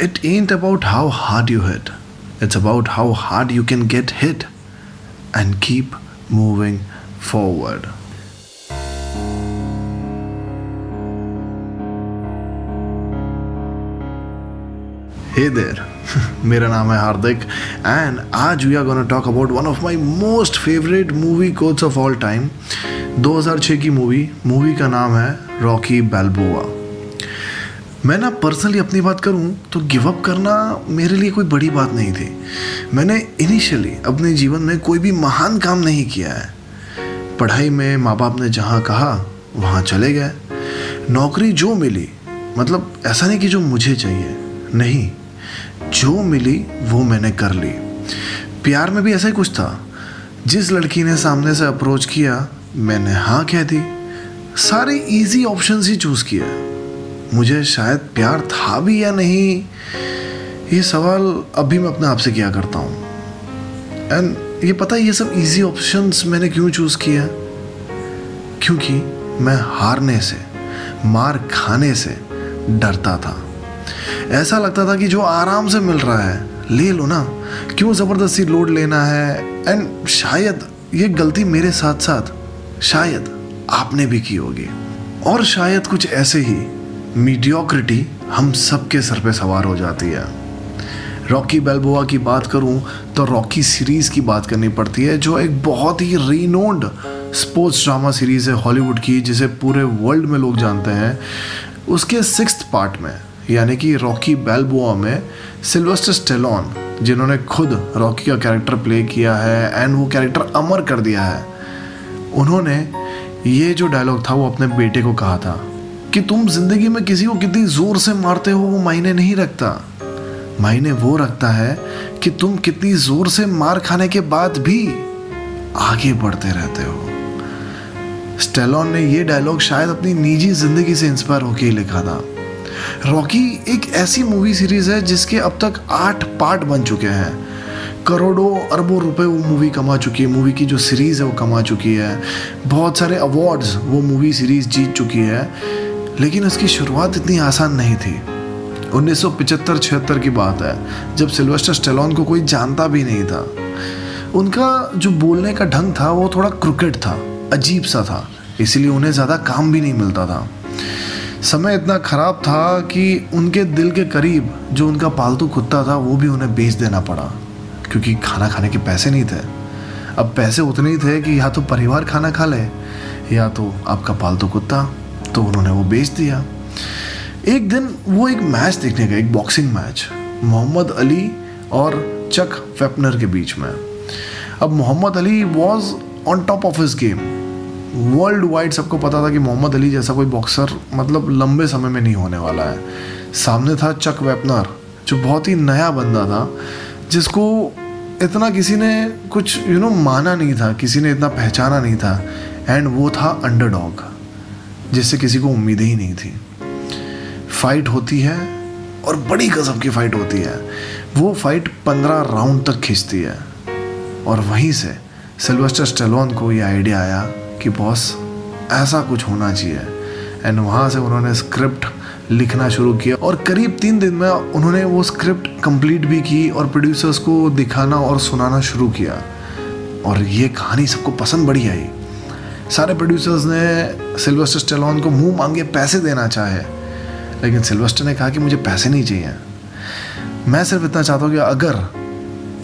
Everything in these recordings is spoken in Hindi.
it ain't about how hard you hit, it's about how hard you can get hit and keep moving forward. Hey there, मेरा नाम है हार्दिक एंड आज we are gonna talk about one of my most favourite movie quotes of all time 2006 की मूवी मूवी का नाम है रॉकी बैल्बोआ मैं ना पर्सनली अपनी बात करूँ तो गिव अप करना मेरे लिए कोई बड़ी बात नहीं थी। मैंने इनिशियली अपने जीवन में कोई भी महान काम नहीं किया है। पढ़ाई में माँ बाप ने जहाँ कहा, वहाँ चले गए। नौकरी जो मिली मतलब ऐसा नहीं कि जो मुझे चाहिए, नहीं। जो मिली, वो मैंने कर ली। प्यार में भी ऐसा ही कुछ था। जिस लड़की ने सामने से अप्रोच किया, मैंने हाँ कह दी। सारे इजी ऑप्शंस ही चूज़ किए। मुझे शायद प्यार था भी या नहीं, ये सवाल अभी मैं अपने आप से किया करता हूँ। एंड ये पता है, ये सब इजी ऑप्शंस मैंने क्यों चूज़ किया? क्योंकि मैं हारने से, मार खाने से डरता था। ऐसा लगता था कि जो आराम से मिल रहा है, ले लो ना। क्यों ज़बरदस्ती लोड लेना है? एंड शायद ये गलती मेरे साथ साथ शायद आपने भी की होगी। और शायद कुछ ऐसे ही मीडियोक्रिटी हम सबके सर पे सवार हो जाती है। रॉकी बेलबोआ की बात करूँ तो रॉकी सीरीज़ की बात करनी पड़ती है, जो एक बहुत ही रीनोन्ड स्पोर्ट्स ड्रामा सीरीज़ है हॉलीवुड की, जिसे पूरे वर्ल्ड में लोग जानते हैं। उसके सिक्स पार्ट में, यानी कि रॉकी बेलबोआ में सिल्वेस्टर स्टेलॉन जिन्होंने खुद रॉकी का कैरेक्टर प्ले किया है एंड वो कैरेक्टर अमर कर दिया है, उन्होंने ये जो डायलॉग था, वो अपने बेटे को कहा था। कि तुम ज़िंदगी में किसी को कितनी ज़ोर से मारते हो वो मायने नहीं रखता। मायने वो रखता है कि तुम कितनी ज़ोर से मार खाने के बाद भी आगे बढ़ते रहते हो। स्टेलॉन ने ये डायलॉग शायद अपनी निजी ज़िंदगी से इंस्पायर होकर ही लिखा था। रॉकी एक ऐसी मूवी सीरीज़ है जिसके अब तक आठ पार्ट बन चुके हैं। करोड़ों अरबों रुपए वो मूवी कमा चुकी है, मूवी की जो सीरीज़ है वो कमा चुकी है। बहुत सारे अवार्ड्स वो मूवी सीरीज़ जीत चुकी है। लेकिन उसकी शुरुआत इतनी आसान नहीं थी। 1975-76 की बात है, जब सिल्वेस्टर स्टेलॉन को कोई जानता भी नहीं था। उनका जो बोलने का ढंग था, वो थोड़ा क्रिकेट था, अजीब सा था, इसीलिए उन्हें ज़्यादा काम भी नहीं मिलता था। समय इतना ख़राब था कि उनके दिल के करीब जो उनका पालतू कुत्ता था, वो भी उन्हें बेच देना पड़ा, क्योंकि खाना खाने के पैसे नहीं थे। अब पैसे उतने ही थे कि या तो परिवार खाना खा ले, या तो आपका पालतू कुत्ता तो उन्होंने वो बेच दिया। एक दिन वो एक मैच देखने गए एक बॉक्सिंग मैच मोहम्मद अली और चक फेपनर के बीच में। अब Muhammad Ali was on top of his game worldwide सबको पता था कि मोहम्मद अली जैसा कोई बॉक्सर मतलब लंबे समय में नहीं होने वाला है। सामने था चक वेपनर जो बहुत ही नया बंदा था जिसको इतना किसी ने कुछ यू you नो know, माना नहीं था किसी ने इतना पहचाना नहीं था एंड वो था अंडरडॉग जिससे किसी को उम्मीद ही नहीं थी। फाइट होती है और बड़ी गजब की फाइट होती है। वो फाइट पंद्रह राउंड तक खींचती है। और वहीं से सिल्वेस्टर स्टेलोन को ये आइडिया आया कि बॉस ऐसा कुछ होना चाहिए। एंड वहाँ से उन्होंने स्क्रिप्ट लिखना शुरू किया और करीब तीन दिन में उन्होंने वो स्क्रिप्ट कंप्लीट भी की और प्रोड्यूसर्स को दिखाना और सुनाना शुरू किया। और ये कहानी सबको पसंद बड़ी आई। सारे प्रोड्यूसर्स ने सिल्वेस्टर स्टेलॉन को मुँह मांगे पैसे देना चाहे, लेकिन सिल्वेस्टर ने कहा कि मुझे पैसे नहीं चाहिए। मैं सिर्फ़ इतना चाहता हूँ कि अगर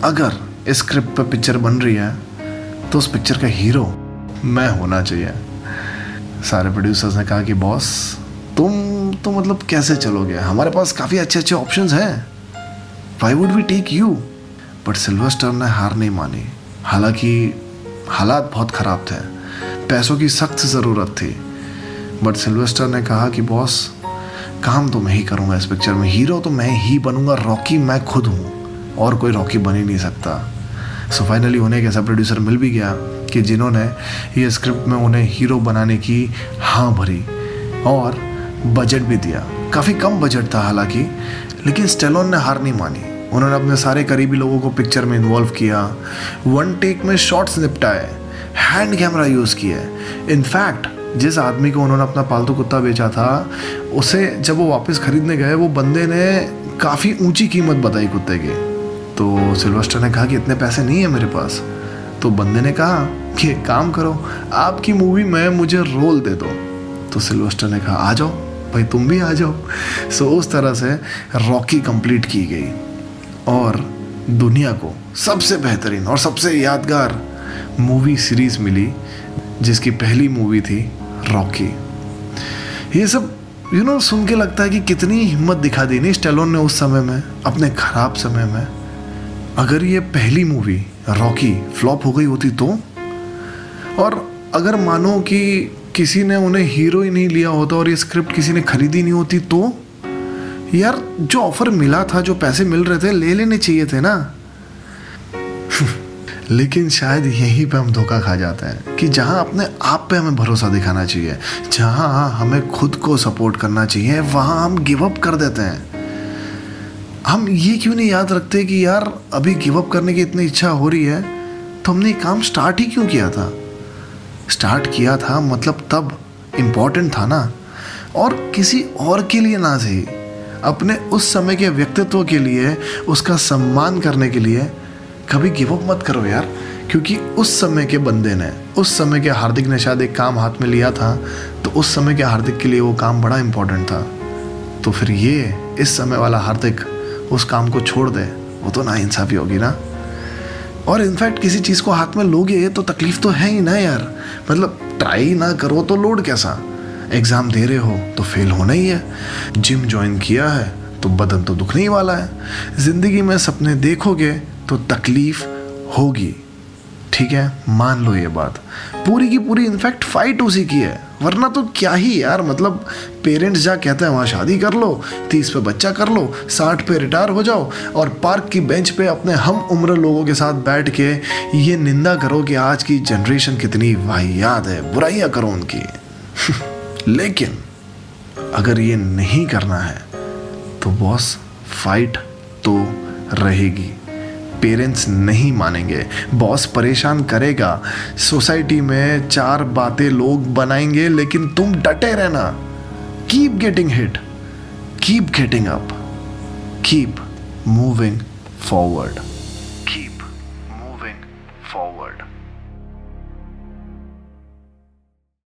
अगर इस स्क्रिप्ट पर पिक्चर बन रही है तो उस पिक्चर का हीरो मैं होना चाहिए। सारे प्रोड्यूसर्स ने कहा कि बॉस तुम तो मतलब कैसे चलोगे? हमारे पास काफ़ी अच्छे अच्छे ऑप्शंस हैं। Why would we take you but Sylvester ने हार नहीं मानी। हालाँकि, हालात बहुत ख़राब थे। पैसों की सख्त ज़रूरत थी। बट सिल्वेस्टर ने कहा कि, बॉस, काम तो मैं ही करूँगा इस पिक्चर में। हीरो तो मैं ही बनूँगा। रॉकी मैं खुद हूँ। और कोई रॉकी बन ही नहीं सकता। सो फाइनली उन्हें एक ऐसा प्रोड्यूसर मिल भी गया कि जिन्होंने ये स्क्रिप्ट में उन्हें हीरो बनाने की हाँ भरी और बजट भी दिया। काफ़ी कम बजट था हालाँकि, लेकिन स्टेलोन ने हार नहीं मानी। उन्होंने अपने सारे करीबी लोगों को पिक्चर में इन्वॉल्व किया। वन टेक में शॉट्स निपटाए। हैंड कैमरा यूज़ किए। इनफैक्ट जिस आदमी को उन्होंने अपना पालतू कुत्ता बेचा था, उसे जब वो वापस खरीदने गए, वो बंदे ने काफ़ी ऊँची कीमत बताई कुत्ते की। तो सिल्वेस्टर ने कहा कि इतने पैसे नहीं है मेरे पास। तो बंदे ने कहा कि एक काम करो, आपकी मूवी में मुझे रोल दे दो। तो सिल्वेस्टर ने कहा, आ जाओ, भाई तुम भी आ जाओ। सो उस तरह से रॉकी कंप्लीट की गई। और दुनिया को सबसे बेहतरीन और सबसे यादगार मूवी सीरीज़ मिली, जिसकी पहली मूवी थी रॉकी ये सब यू नो सुन के लगता है कि कितनी हिम्मत दिखा दी। नहीं स्टेलोन ने उस समय में, अपने खराब समय में, अगर ये पहली मूवी रॉकी फ्लॉप हो गई होती तो? और अगर मानो कि किसी ने उन्हें हीरो ही नहीं लिया होता और ये स्क्रिप्ट किसी ने खरीदी नहीं होती तो? यार, जो ऑफ़र मिला था, जो पैसे मिल रहे थे, ले लेने चाहिए थे ना। लेकिन शायद यहीं पे हम धोखा खा जाते हैं कि जहाँ अपने आप पे हमें भरोसा दिखाना चाहिए, जहाँ हमें खुद को सपोर्ट करना चाहिए, वहाँ हम गिव अप कर देते हैं। हम ये क्यों नहीं याद रखते कि यार, अभी गिव अप करने की इतनी इच्छा हो रही है तो हमने काम स्टार्ट ही क्यों किया था? स्टार्ट किया था मतलब तब इम्पोर्टेंट था ना? और किसी और के लिए ना सही। अपने उस समय के व्यक्तित्व के लिए, उसका सम्मान करने के लिए कभी गिव अप मत करो यार, क्योंकि उस समय के बंदे ने, उस समय के हार्दिक ने शायद एक काम हाथ में लिया था तो उस समय के हार्दिक के लिए वो काम बड़ा इम्पोर्टेंट था। तो फिर ये, इस समय वाला हार्दिक, उस काम को छोड़ दे, वो तो ना इंसाफी होगी ना? और इनफैक्ट किसी चीज़ को हाथ में लोगे तो तकलीफ़ तो है ही ना यार। मतलब ट्राई ना करो तो लोड कैसा? एग्ज़ाम दे रहे हो तो फेल होना ही है। जिम ज्वाइन किया है तो बदन तो दुखने ही वाला है। ज़िंदगी में सपने देखोगे तो तकलीफ़ होगी। ठीक है? मान लो ये बात। पूरी की पूरी इनफैक्ट फाइट उसी की है। वरना तो क्या ही यार मतलब पेरेंट्स जा कहते हैं, वहाँ शादी कर लो, तीस पे बच्चा कर लो, साठ पे रिटायर हो जाओ और पार्क की बेंच पे अपने हम उम्र लोगों के साथ बैठ के ये निंदा करो कि आज की जनरेशन कितनी वाहियात है, बुराइयाँ करो उनकी। लेकिन अगर ये नहीं करना है तो बॉस फाइट तो रहेगी। पेरेंट्स नहीं मानेंगे। बॉस परेशान करेगा। सोसाइटी में चार बातें लोग बनाएँगे, लेकिन तुम डटे रहना। Keep getting hit keep getting up keep moving forward